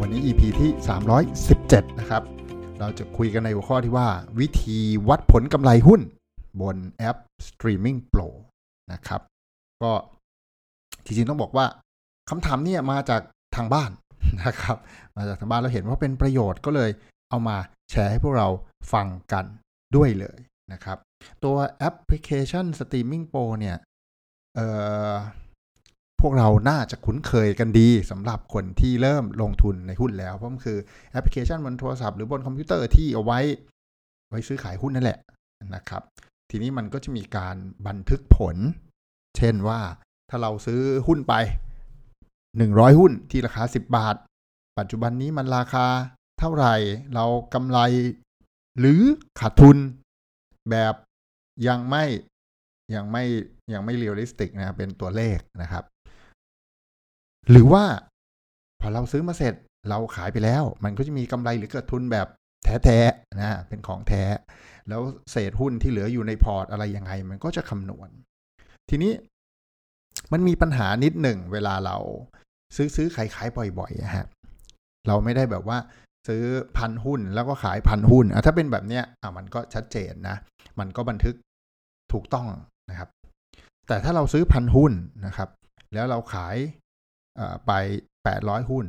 วันนี้ EP ที่ 317 นะครับ เราจะคุยกันในหัวข้อที่ว่า วิธีวัดผลกำไรหุ้น บนแอป Streaming Pro นะครับ ก็จริงๆต้องบอกว่าคำถามนี่ยมาจากทางบ้านนะครับ มาจากทางบ้านเราเห็นว่าเป็นประโยชน์ก็เลยเอามาแชร์ให้พวกเราฟังกันด้วยเลยนะครับ ตัวแอปพลิเคชัน Streaming Pro เนี่ย เอ่อ วกเราน่าจะคุ้นเคยกันดีสำหรับคนที่เริ่มลงทุนในหุ้นแล้วเพราะมันคือแอปพลิเคชันบนโทรศัพท์หรือบนคอมพิวเตอร์ที่เอาไว้ ไว้ซื้อขายหุ้นนั่นแหละนะครับ ทีนี้มันก็จะมีการบันทึกผล เช่นว่าถ้าเราซื้อหุ้นไป 100 หุ้นที่ราคา 10 บาท ปัจจุบันนี้มันราคาเท่าไหร่เรากำไรหรือขาดทุนแบบยังไม่ยังไม่ยังไม่ realistic นะเป็นตัวเลขนะครับ หรือว่าพอเราซื้อมาเสร็จเราขายไปแล้ว มันก็จะมีกำไรหรือขาดทุนแบบแท้ๆนะเป็นของแท้ แล้วเศษหุ้นที่เหลืออยู่ในพอร์ตอะไรยังไง มันก็จะคำนวณ ทีนี้มันมีปัญหานิดหนึ่งเวลาเราซื้อซื้อขายขายบ่อยๆอะฮะเราไม่ได้แบบว่าซื้อพันหุ้นแล้วก็ขายพันหุ้นอะถ้าเป็นแบบเนี้ยอะมันก็ชัดเจนนะ มันก็บันทึกถูกต้องนะครับ แต่ถ้าเราซื้อพันหุ้นนะครับ แล้วเราขาย ไปแปดร้อยหุ้น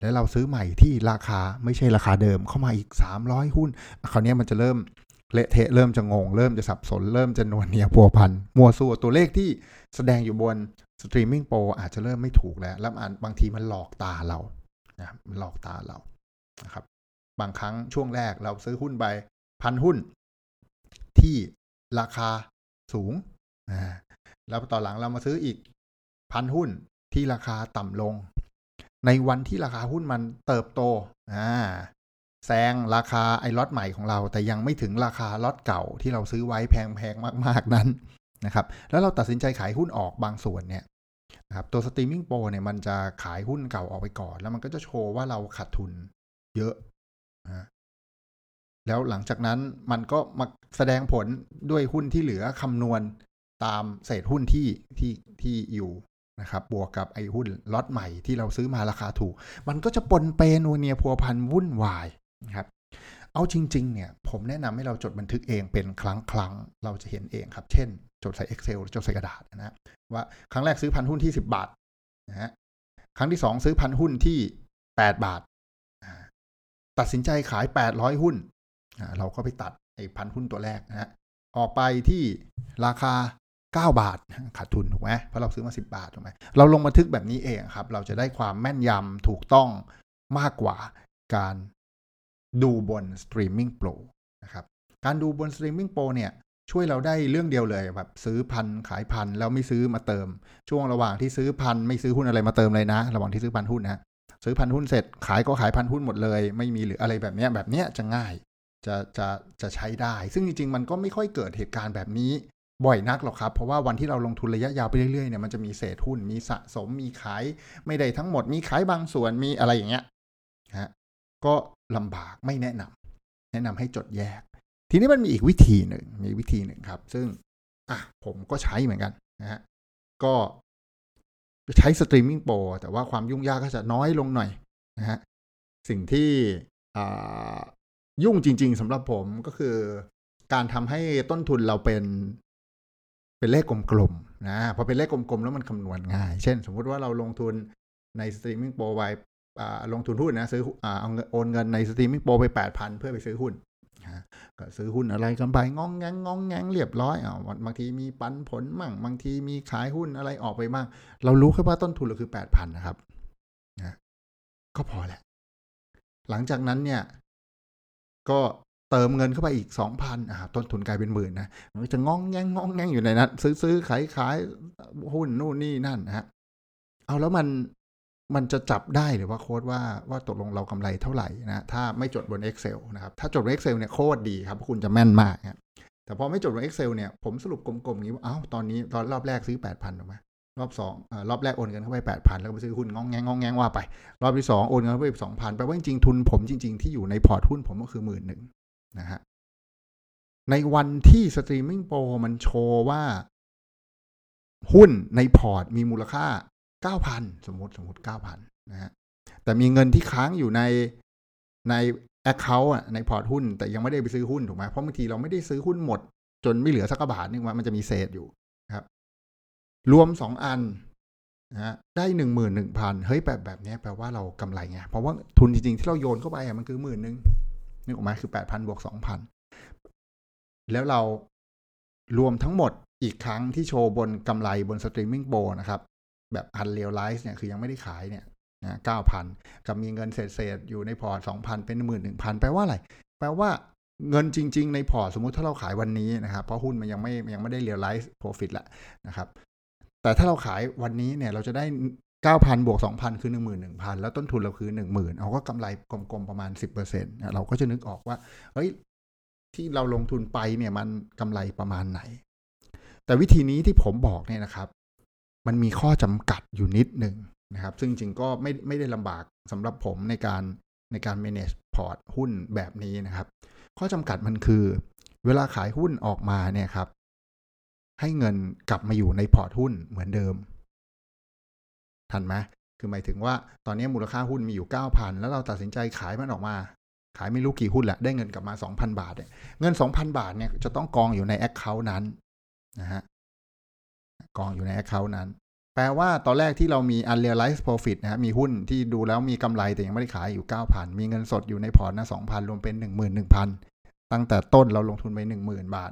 แล้วเราซื้อใหม่ที่ราคาไม่ใช่ราคาเดิมเข้ามาอีกสามร้อยหุ้น คราวนี้มันจะเริ่มเละเทะเริ่มจะงง เริ่มจะสับสน เริ่มจะนัวเนียพัวพันมัวซัวตัวเลขที่แสดงอยู่บน Streaming Pro อาจจะเริ่มไม่ถูกแล้ว แล้วบางทีมันหลอกตาเรานะมันหลอกตาเรานะครับ บางครั้งช่วงแรกเราซื้อหุ้นไปพันหุ้น ที่ราคาสูงนะแล้วตอนหลังเรามาซื้ออีกพันหุ้น ที่ราคาต่ำลง ในวันที่ราคาหุ้นมันเติบโตอ่าแซงราคาไอ้ล็อตใหม่ของเรา แต่ยังไม่ถึงราคาล็อตเก่าที่เราซื้อไว้แพงๆมาก ๆนั้นนะครับแล้วเราตัดสินใจขายหุ้นออกบางส่วนเนี่ยนะครับตัว Streaming Pro เนี่ยมันจะขายหุ้นเก่าออกไปก่อน แล้วมันก็จะโชว์ว่าเราขาดทุนเยอะนะแล้วหลังจากนั้นมันก็มาแสดงผลด้วยหุ้นที่เหลือคำนวณตามเศษหุ้นที่ที่ที่อยู่ นะครับบวกกับไอ้หุ้นล็อตใหม่ที่เราซื้อมาราคาถูก มันก็จะปนเปนัวเนียพัวพันวุ่นวายนะครับเอาจริงๆเนี่ยผมแนะนำให้เราจดบันทึกเองเป็นครั้งครั้งเราจะเห็นเองครับ เช่น จดใส่ Excel หรือจดใส่กระดาษนะว่าครั้งแรกซื้อพันหุ้นที่ 10 บาทนะฮะครั้งที่ 2 ซื้อพันหุ้นที่ 8 บาท ตัดสินใจขาย 800 หุ้น เราก็ไปตัดไอ้พันหุ้นตัวแรกนะฮะออกไปที่ราคา 9 บาทขาดทุนถูกไหมเพราะเราซื้อมา 10 บาทถูกไหมเราลงบันทึกแบบนี้เองครับ เราจะได้ความแม่นยำถูกต้องมากกว่าการดูบน Streaming Pro นะครับการดูบน Streaming Pro เนี่ยช่วยเราได้เรื่องเดียวเลยแบบซื้อพันขายพันแล้วไม่ซื้อมาเติม ช่วงระหว่างที่ซื้อพันไม่ซื้อหุ้นอะไรมาเติมเลยนะ ระหว่างที่ซื้อพันหุ้นนะซื้อพันหุ้นเสร็จขายก็ขายพันหุ้นหมดเลย ไม่มีหรืออะไรแบบเนี้ยแบบเนี้ยจะง่ายจะจะจะใช้ได้ ซึ่งจริงๆ มันก็ไม่ค่อยเกิดเหตุการณ์แบบนี้ บ่อยนักหรอกครับ เพราะว่าวันที่เราลงทุนระยะยาวไปเรื่อยๆเนี่ยมันจะมีเศษหุ้นมีสะสมมีขาย ไม่ได้ทั้งหมดมีขายบางส่วนมีอะไรอย่างเงี้ยฮะก็ลำบากไม่แนะนำแนะนำให้จดแยก ทีนี้มันมีอีกวิธีหนึ่งมีวิธีหนึ่งครับ ซึ่งอะผมก็ใช้เหมือนกันนะฮะก็ใช้ Streaming Pro แต่ว่าความยุ่งยากก็จะน้อยลงหน่อยนะฮะสิ่งที่ยุ่งจริง ๆสำหรับผมก็คือการทำให้ต้นทุนเราเป็น เป็นเลขกลมๆนะพอเป็นเลขกลมๆ แล้วมันคำนวณง่าย เช่น สมมุติว่าเราลงทุนใน Streaming Pro ไวลงทุนหุ้นนะซื้อเอาโอนเงินใน Streaming Pro ไปแปดพันเพื่อไปซื้อหุ้นก็ซื้อหุ้นอะไรกันไปง้องแง้งง้องแง้งเรียบร้อยอ่าบางทีมีปันผลมั่ง บางทีมีขายหุ้นอะไรออกไปมั่ง เรารู้แค่ว่าต้นทุนเราคือแปดพันนะครับนะก็พอแหละ หลังจากนั้นเนี่ย ก็ เติมเงินเข้าไปอีกสองพันอ่าต้นทุนกลายเป็นหมื่นนะมันจะงองแงงงองแงงอยู่ในนั้นซื้อซื้อขายขายหุ้นนู่นนี่นั่นนะฮะเอาแล้วมันมันจะจับได้หรือว่าโค้ดว่าว่าตกลงเรากำไรเท่าไหร่นะถ้าไม่จดบน Excel นะครับ ถ้าจดบน Excel เนี่ยโคตรดีครับ คุณจะแม่นมากนะแต่พอไม่จดบน Excel เนี่ยผมสรุปกลมๆนี้ว่าอ้าวตอนนี้ตอนรอบแรกซื้อ 8,000ถูกไหมรอบสองรอบแรกโอนเงินเข้าไป 8,000 แล้วไปซื้อหุ้นงองแงงงองแงงว่าไป รอบที่ 2 โอนเงินเข้าไป2,000แปลว่าจริงๆทุนผมจริง ๆ ที่อยู่ในพอร์ตหุ้นผมก็คือหมื่นหนึ่ง นะฮะ ในวันที่ Streaming Pro มันโชว์ว่า หุ้นในพอร์ตมีมูลค่า 9,000 สมมติสมมติ 9,000 นะฮะ แต่มีเงินที่ค้างอยู่ในใน account อะในพอร์ตหุ้น แต่ยังไม่ได้ไปซื้อหุ้นถูกไหมเพราะบางทีเราไม่ได้ซื้อหุ้นหมด จนไม่เหลือสักบาทนึงว่ามันจะมีเศษอยู่ครับ รวมสองอันนะฮะได้หนึ่งหมื่นหนึ่งพันเฮ้ยแบบแบบนี้แปลว่าเรากำไรไงเพราะว่าทุนจริงๆที่เราโยนเข้าไปอะมันคือหมื่นหนึ่ง นึกออกไหมคือแปดพันบวกสองพันแล้วเรารวมทั้งหมดอีกครั้งที่โชว์บนกำไรบน Streaming Pro นะครับ แบบ unrealized เนี่ยคือยังไม่ได้ขายเนี่ยนะเก้าพันกับมีเงินเศษๆอยู่ในพอร์ตสองพันเป็นหมื่นหนึ่งพันแปลว่าอะไร แปลว่าเงินจริง ๆ ในพอร์ตสมมุติถ้าเราขายวันนี้นะครับ เพราะหุ้นมันยังไม่ยังไม่ได้ realized profit ละนะครับ แต่ถ้าเราขายวันนี้เนี่ยเราจะได้ เก้าพันบวกสองพันคือหนึ่งหมื่นหนึ่งพันแล้วต้นทุนเราคือหนึ่งหมื่นเอาก็กำไรกลมๆ ประมาณสิบเปอร์เซ็นต์เราก็จะนึกออกว่า เฮ้ย ที่เราลงทุนไปเนี่ยมันกำไรประมาณไหน แต่วิธีนี้ที่ผมบอกเนี่ยนะครับ มันมีข้อจำกัดอยู่นิดหนึ่งนะครับ ซึ่งจริงก็ไม่ไม่ได้ลำบากสำหรับผมในการในการ manage พอร์ตหุ้นแบบนี้นะครับ ข้อจำกัดมันคือ เวลาขายหุ้นออกมาเนี่ยครับ ให้เงินกลับมาอยู่ในพอร์ตหุ้นเหมือนเดิม ทันไหมคือหมายถึงว่าตอนนี้มูลค่าหุ้นมีอยู่ 9,000 แล้วเราตัดสินใจขายมันออกมา ขายไม่รู้กี่หุ้นแหละ ได้เงินกลับมา 2,000 บาทเนี่ยเงิน 2,000 บาทเนี่ยจะต้องกองอยู่ใน Account นั้นนะฮะกองอยู่ใน Account นั้น แปลว่าตอนแรกที่เรามี unrealized profit นะฮะมีหุ้นที่ดูแล้วมีกำไรแต่ยังไม่ได้ขายอยู่ 9,000 มีเงินสดอยู่ในพอร์ตนะ2,000 รวมเป็น 11,000 ตั้งแต่ต้นเราลงทุนไป 10,000 บาท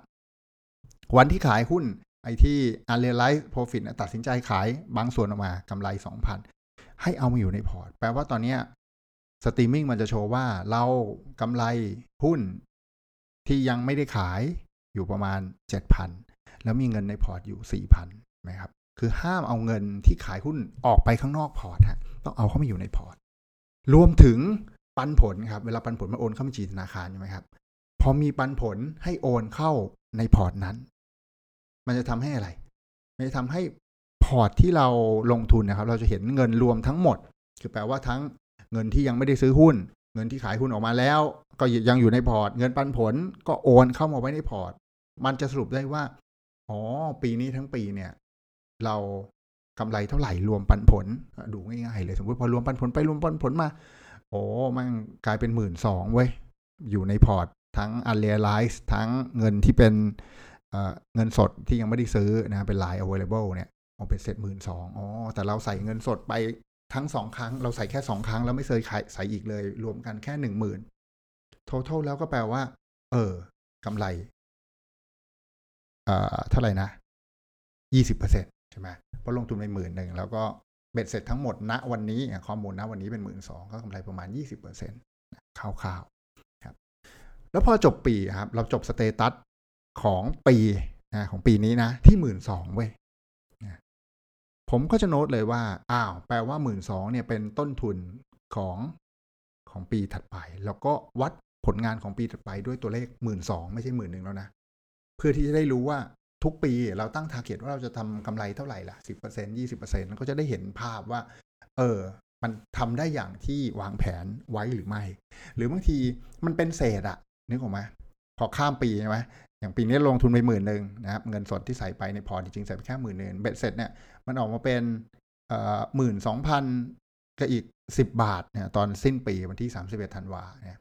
วันที่ขายหุ้น ไอ้ที่ unrealized profit ตัดสินใจขายบางส่วนออกมากำไร 2,000 ให้เอามาอยู่ในพอร์ต แปลว่าตอนนี้สตรีมมิ่งมันจะโชว์ว่าเรากำไรหุ้นที่ยังไม่ได้ขายอยู่ประมาณ 7,000 แล้วมีเงินในพอร์ตอยู่ 4,000ไหมครับ คือห้ามเอาเงินที่ขายหุ้นออกไปข้างนอกพอร์ตฮะต้องเอาเข้ามาอยู่ในพอร์ต รวมถึงปันผลครับ เวลาปันผลมาโอนเข้าบัญชีธนาคารใช่ไหมครับ พอมีปันผลให้โอนเข้าในพอร์ตนั้น มันจะทำให้อะไร มันจะทำให้พอร์ตที่เราลงทุนนะครับ เราจะเห็นเงินรวมทั้งหมด คือแปลว่าทั้งเงินที่ยังไม่ได้ซื้อหุ้น เงินที่ขายหุ้นออกมาแล้ว ก็ยังอยู่ในพอร์ต เงินปันผลก็โอนเข้ามาไว้ในพอร์ต มันจะสรุปได้ว่า อ๋อ ปีนี้ทั้งปีเนี่ย เรากำไรเท่าไหร่รวมปันผล ดูง่ายๆเลยสมมติพอรวมปันผลไปรวมปันผลมา โอ้มันกลายเป็นหมื่นสองเว้ย อยู่ในพอร์ตทั้ง unrealized ทั้งเงินที่เป็น เงินสดที่ยังไม่ได้ซื้อนะเป็น line available เนี่ยเอาเป็นเสร็จหมื่นสองอ๋อแต่เราใส่เงินสดไปทั้งสองครั้ง เราใส่แค่สองครั้ง แล้วไม่เคยใส่อีกเลย รวมกันแค่หนึ่งหมื่น total แล้วก็แปลว่า เออกำไรอ่อเท่าไหร่นะยี่สิบเปอร์เซ็นใช่ไหมเพราะลงทุนไปหมื่นหนึ่งแล้วก็เบ็ดเสร็จทั้งหมดณวันนี้ข้อมูลณวันนี้เป็นหมื่นสองก็กำไรประมาณยี่สิบเปอร์เซ็นต์คร่าวๆครับ แล้วพอจบปีครับ เราจบสเตตัส ของปีนะของปีนี้นะ ที่หมื่นสองเว้ยผมก็จะโน้ตเลยว่า อ้าว แปลว่าหมื่นสองเนี่ยเป็นต้นทุนของของปีถัดไป แล้วก็วัดผลงานของปีถัดไปด้วยตัวเลขหมื่นสองไม่ใช่หมื่นหนึ่งแล้วนะ เพื่อที่จะได้รู้ว่าทุกปีเราตั้ง target ว่าเราจะทำกำไรเท่าไหร่ล่ะสิบเปอร์เซ็นยี่สิบเปอร์เซ็นต์ก็จะได้เห็นภาพว่า เออ มันทำได้อย่างที่วางแผนไว้หรือไม่ หรือบางทีมันเป็นเศษอะนึกออกไหม พอข้ามปีใช่ไหมอย่างปีนี้ลงทุนไปหมื่นหนึ่งนะครับ เงินสดที่ใส่ไปในพอร์ตจริงๆใส่ไปแค่หมื่นหนึ่งเบ็ดเสร็จเนี่ยมันออกมาเป็นหมื่นสองพันกับอีกสิบบาทเนี่ยตอนสิ้นปีวันที่สามสิบเอ็ดธันวาเนี่ย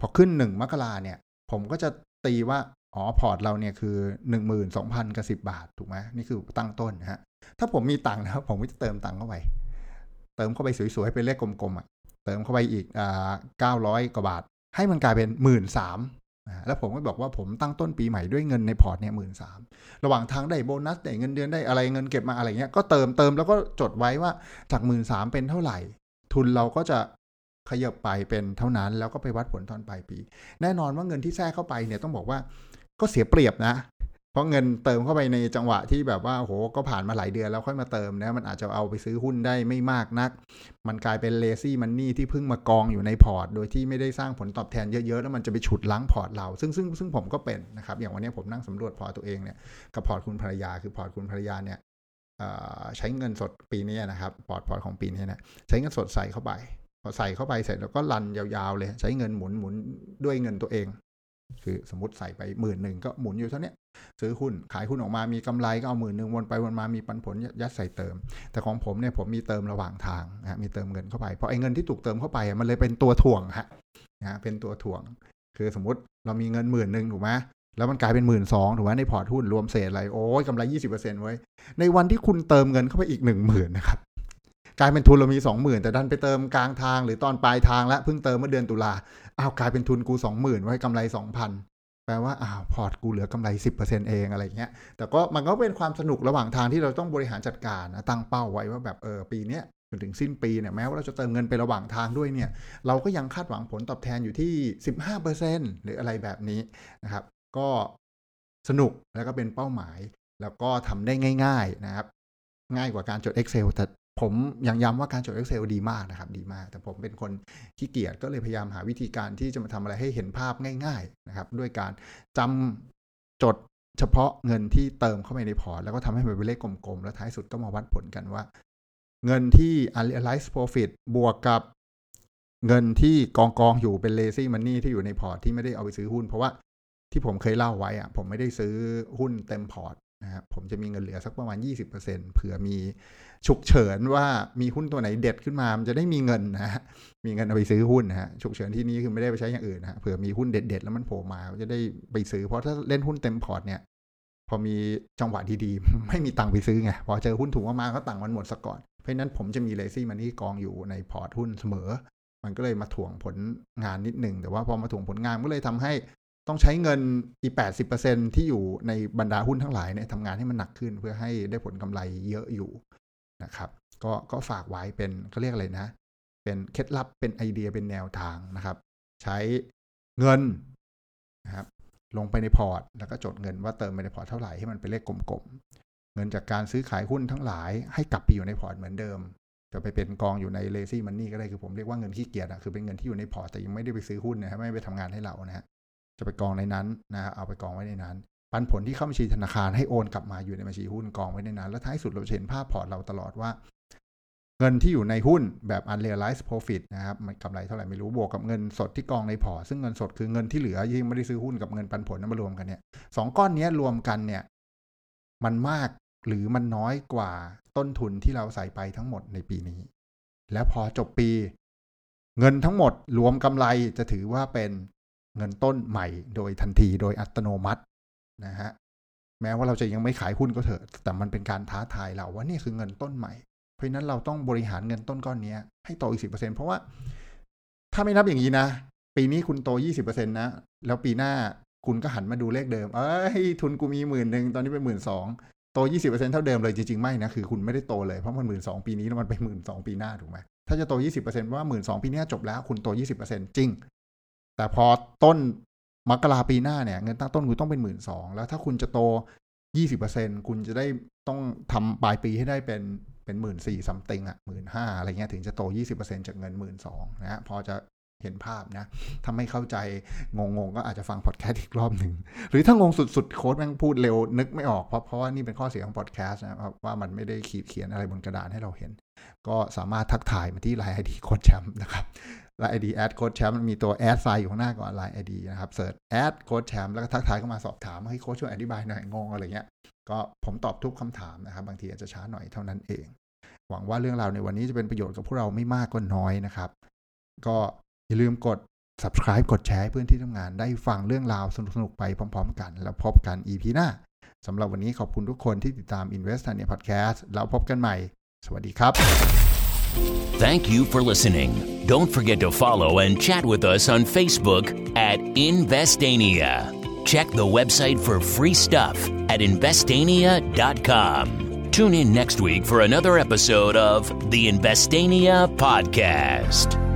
พอขึ้นหนึ่งมกราเนี่ย ผมก็จะตีว่าอ๋อพอร์ตเราเนี่ยคือหนึ่งหมื่นสองพันกับสิบบาทถูกไหมนี่คือตั้งต้นนะฮะถ้าผมมีตังค์นะครับผมก็จะเติมตังค์เข้าไป เติมเข้าไปสวยๆเป็นเลขกลมๆอะเติมเข้าไปอีกอ่าเก้าร้อยกว่าบาท ให้มันกลายเป็นหมื่นสาม แล้วผมก็บอกว่าผมตั้งต้นปีใหม่ด้วยเงินในพอร์ตเนี่ยหมื่นสามระหว่างทางได้โบนัสได้เงินเดือนได้อะไรเงินเก็บมาอะไรเงี้ยก็เติมเติมแล้วก็จดไว้ว่าจากหมื่นสามเป็นเท่าไหร่ ทุนเราก็จะขยับไปเป็นเท่านั้น แล้วก็ไปวัดผลตอนปลายปี แน่นอนว่าเงินที่แทรกเข้าไปเนี่ยต้องบอกว่าก็เสียเปรียบนะ เพราะเพราะเงินเติมเข้าไปในจังหวะที่แบบว่าโหก็ผ่านมาหลายเดือนแล้วค่อยมาเติมนะมันอาจจะเอาไปซื้อหุ้นได้ไม่มากนัก มันกลายเป็น lazy money ที่เพิ่งมากองอยู่ในพอร์ต โดยที่ไม่ได้สร้างผลตอบแทนเยอะๆ แล้วมันจะไปฉุดรั้งพอร์ตเรา ซึ่งซึ่งซึ่งผมก็เป็นนะครับอย่างวันนี้ผมนั่งสำรวจพอร์ตตัวเองเนี่ยกับพอร์ตคุณภรรยาคือพอร์ตคุณภรรยาเนี่ยใช้เงินสดปีนี้นะครับพอร์ตพอร์ตของปีนี้นะใช้เงินสดใส่เข้าไปพอใส่เข้าไปเสร็จแล้วก็ run ยาวๆเลย ใช้เงินหมุนหมุนด้วยเงินตัวเอง คือสมมติใส่ไปหมื่นหนึ่งก็หมุนอยู่เท่านี้ซื้อหุ้นขายหุ้นออกมามีกำไรก็เอาหมื่นหนึ่งวนไปวนมามีปันผลยัดใส่เติม แต่ของผมเนี่ยผมมีเติมระหว่างทางนะมีเติมเงินเข้าไปเพราะไอ้เงินที่ถูกเติมเข้าไปมันเลยเป็นตัวถ่วงฮะนะเป็นตัวถ่วง คือสมมติเรามีเงินหมื่นหนึ่งถูกไหมแล้วมันกลายเป็นหมื่นสองถูกไหมในพอร์ตหุ้นรวมเศษอะไรโอ้ยกำไรยี่สิบเปอร์เซ็นต์ไว้ในวันที่คุณเติมเงินเข้าไปอีกหนึ่งหมื่นนะครับ กลายเป็นทุนเรามีสองหมื่นแต่ดันไปเติมกลางทางหรือตอนปลายทางแล้วเพิ่งเติมเมื่อเดือนตุลาอ้าวกลายเป็นทุนกูสองหมื่นไว้กำไรสองพันแปลว่าอ้าวพอร์ตกูเหลือกำไรสิบเปอร์เซ็นเองอะไรเงี้ยแต่ก็มันก็เป็นความสนุกระหว่างทางที่เราต้องบริหารจัดการนะตั้งเป้าไว้ว่าแบบเออปีเนี้ยจนถึงสิ้นปีเนี่ยแม้ว่าเราจะเติมเงินไประหว่างทางด้วยเนี่ยเราก็ยังคาดหวังผลตอบแทนอยู่ที่ 15%หรืออะไรแบบนี้นะครับ ก็สนุกแล้วก็เป็นเป้าหมาย แล้วก็ทำได้ง่าย ๆนะครับ ง่ายกว่าการจด Excel แต่ ผมยังย้ำว่าการจด Excel ดีมากนะครับดีมาก แต่ผมเป็นคนขี้เกียจก็เลยพยายามหาวิธีการที่จะมาทำอะไรให้เห็นภาพง่าย ๆนะครับ ด้วยการจำจดเฉพาะเงินที่เติมเข้าไปในพอร์ต แล้วก็ทำให้มันเป็นเลขกลมๆ แล้วท้ายสุดก็มาวัดผลกันว่า เงินที่ unrealized profit บวกกับเงินที่กองกองอยู่เป็น lazy money ที่อยู่ในพอร์ตที่ไม่ได้เอาไปซื้อหุ้น เพราะว่าที่ผมเคยเล่าไว้อะผมไม่ได้ซื้อหุ้นเต็มพอร์ต นะครับผมจะมีเงินเหลือสักประมาณ 20%เผื่อมีฉุกเฉินว่ามีหุ้นตัวไหนเด็ดขึ้นมามันจะได้มีเงินนะฮะมีเงินเอาไปซื้อหุ้นนะฮะฉุกเฉินที่นี้คือไม่ได้ไปใช้อย่างอื่นนะเผื่อมีหุ้นเด็ดๆ แล้วมันโผล่มาจะได้ไปซื้อ เพราะถ้าเล่นหุ้นเต็มพอร์ตเนี่ย พอมีจังหวะดีๆ ไม่มีตังค์ไปซื้อไงพอเจอหุ้นถูกมากๆก็ตังค์มันหมดซะก่อนเพราะนั้นผมจะมีเลซี่มันนี่กองอยู่ในพอร์ตหุ้นเสมอ มันก็เลยมาถ่วงผลงานนิดหนึ่งแต่ว่าพอมาถ่วงผลงานก็เลยทำให้ ต้องใช้เงินอีแปดสิบเปอร์เซ็นที่อยู่ในบรรดาหุ้นทั้งหลายเนี่ยทำงานให้มันหนักขึ้นเพื่อให้ได้ผลกำไรเยอะอยู่นะครับ ก็ก็ฝากไว้เป็นเขาเรียกอะไรนะ เป็นเคล็ดลับเป็นไอเดียเป็นแนวทางนะครับ ใช้เงินนะครับลงไปในพอร์ต แล้วก็จดเงินว่าเติมไปในพอร์ตเท่าไหร่ให้มันเป็นเลขกลมๆ เงินจากการซื้อขายหุ้นทั้งหลาย ให้กลับไปอยู่ในพอร์ตเหมือนเดิม จะไปเป็นกองอยู่ใน lazy money ก็ได้คือผมเรียกว่าเงินขี้เกียจอะคือเป็นเงินที่อยู่ในพอร์ตแต่ยังไม่ได้ไปซื้อหุ้นนะครับไม่ไปทำงานให้เรานะฮะ จะไปกองในนั้นนะเอาไปกองไว้ในนั้น ปันผลที่เข้าบัญชีธนาคารให้โอนกลับมาอยู่ในบัญชีหุ้นกองไว้ในนั้น แล้วท้ายสุดเราเห็นภาพพอร์ตเราตลอดว่า เงินที่อยู่ในหุ้นแบบ unrealized profit นะครับมันกำไรเท่าไหร่ไม่รู้บวกกับเงินสดที่กองในพอร์ตซึ่งเงินสดคือเงินที่เหลือยิ่งไม่ได้ซื้อหุ้นกับเงินปันผลนั้นมารวมกันเนี่ยสองก้อนนี้รวมกันเนี่ย มันมากหรือมันน้อยกว่าต้นทุนที่เราใส่ไปทั้งหมดในปีนี้ แล้วพอจบปี เงินทั้งหมดรวมกำไรจะถือว่าเป็น เงินต้นใหม่โดยทันทีโดยอัตโนมัตินะฮะแม้ว่าเราจะยังไม่ขายหุ้นก็เถอะ แต่มันเป็นการท้าทายเราว่านี่คือเงินต้นใหม่ เพราะนั้นเราต้องบริหารเงินต้นก้อนนี้ให้โตอีกสิบเปอร์เซ็นเพราะว่าถ้าไม่นับอย่างนี้นะ ปีนี้คุณโตยี่สิบเปอร์เซ็นตนะ แล้วปีหน้าคุณก็หันมาดูเลขเดิม เอ้ย ทุนกูมีหมื่นหนึ่งตอนนี้เป็นหมื่นสองโตยี่สิบเปอร์เซ็นเท่าเดิมเลยจริงๆ ไม่นะ คือคุณไม่ได้โตเลยเพราะมันหมื่นสองปีนี้แล้วมันไปหมื่นสองปีหน้าถูกไหมถ้าจะโตยี่สิบเปอร์เซ็นต์ว่าหมื่นสองปีนี้จบแล้วคุณโตยี่สิบเปอร์เซ็นจริง แต่พอต้นมกราปีหน้าเนี่ยเงินตั้งต้นคุณต้องเป็นหมื่นสองแล้วถ้าคุณจะโตยี่สิบเปอร์เซ็นคุณจะได้ต้องทำปลายปีให้ได้เป็นเป็นหมื่นสี่ something อะหมื่นห้าอะไรเงี้ยถึงจะโตยี่สิบเปอร์เซ็นจากเงินหมื่นสองนะฮะพอจะ เห็นภาพนะถ้าไม่เข้าใจงงๆ ก็อาจจะฟังพอดแคสต์อีกรอบหนึ่ง หรือถ้างงสุดๆ โค้ชแม่งพูดเร็วนึกไม่ออก เพราะเพราะว่านี่เป็นข้อเสียของพอดแคสต์นะครับว่ามันไม่ได้ขีดเขียนอะไรบนกระดานให้เราเห็น ก็สามารถทักทายมาที่ LINE ID โค้ชแชมป์นะครับ LINE ID แอดโค้ชแชมป์มีตัว at sign อยู่ข้างหน้าก่อน LINE ID นะครับ search แอดโค้ชแชมป์แล้วก็ทักทายเข้ามาสอบถามให้โค้ชช่วยอธิบายหน่อยงงอะไรเงี้ยก็ผมตอบทุกคำถามนะครับ บางทีอาจจะช้าหน่อยเท่านั้นเอง หวังว่าเรื่องราวในวันนี้จะเป็นประโยชน์กับพวกเราไม่มากก็น้อยนะครับ ก็ อย่าลืมกด subscribe กดแชร์เพื่อนที่ทำงานได้ฟังเรื่องราวสนุกๆไปพร้อมๆ กัน แล้วพบกัน EP หน้าสำหรับวันนี้ขอบคุณทุกคนที่ติดตาม Invest ใน Podcast แล้วพบกันใหม่ สวัสดีครับ Thank you for listening. Don't forget to follow and chat with us on Facebook at Investania. Check the website for free stuff at investania.com. Tune in next week for another episode of the Investania Podcast.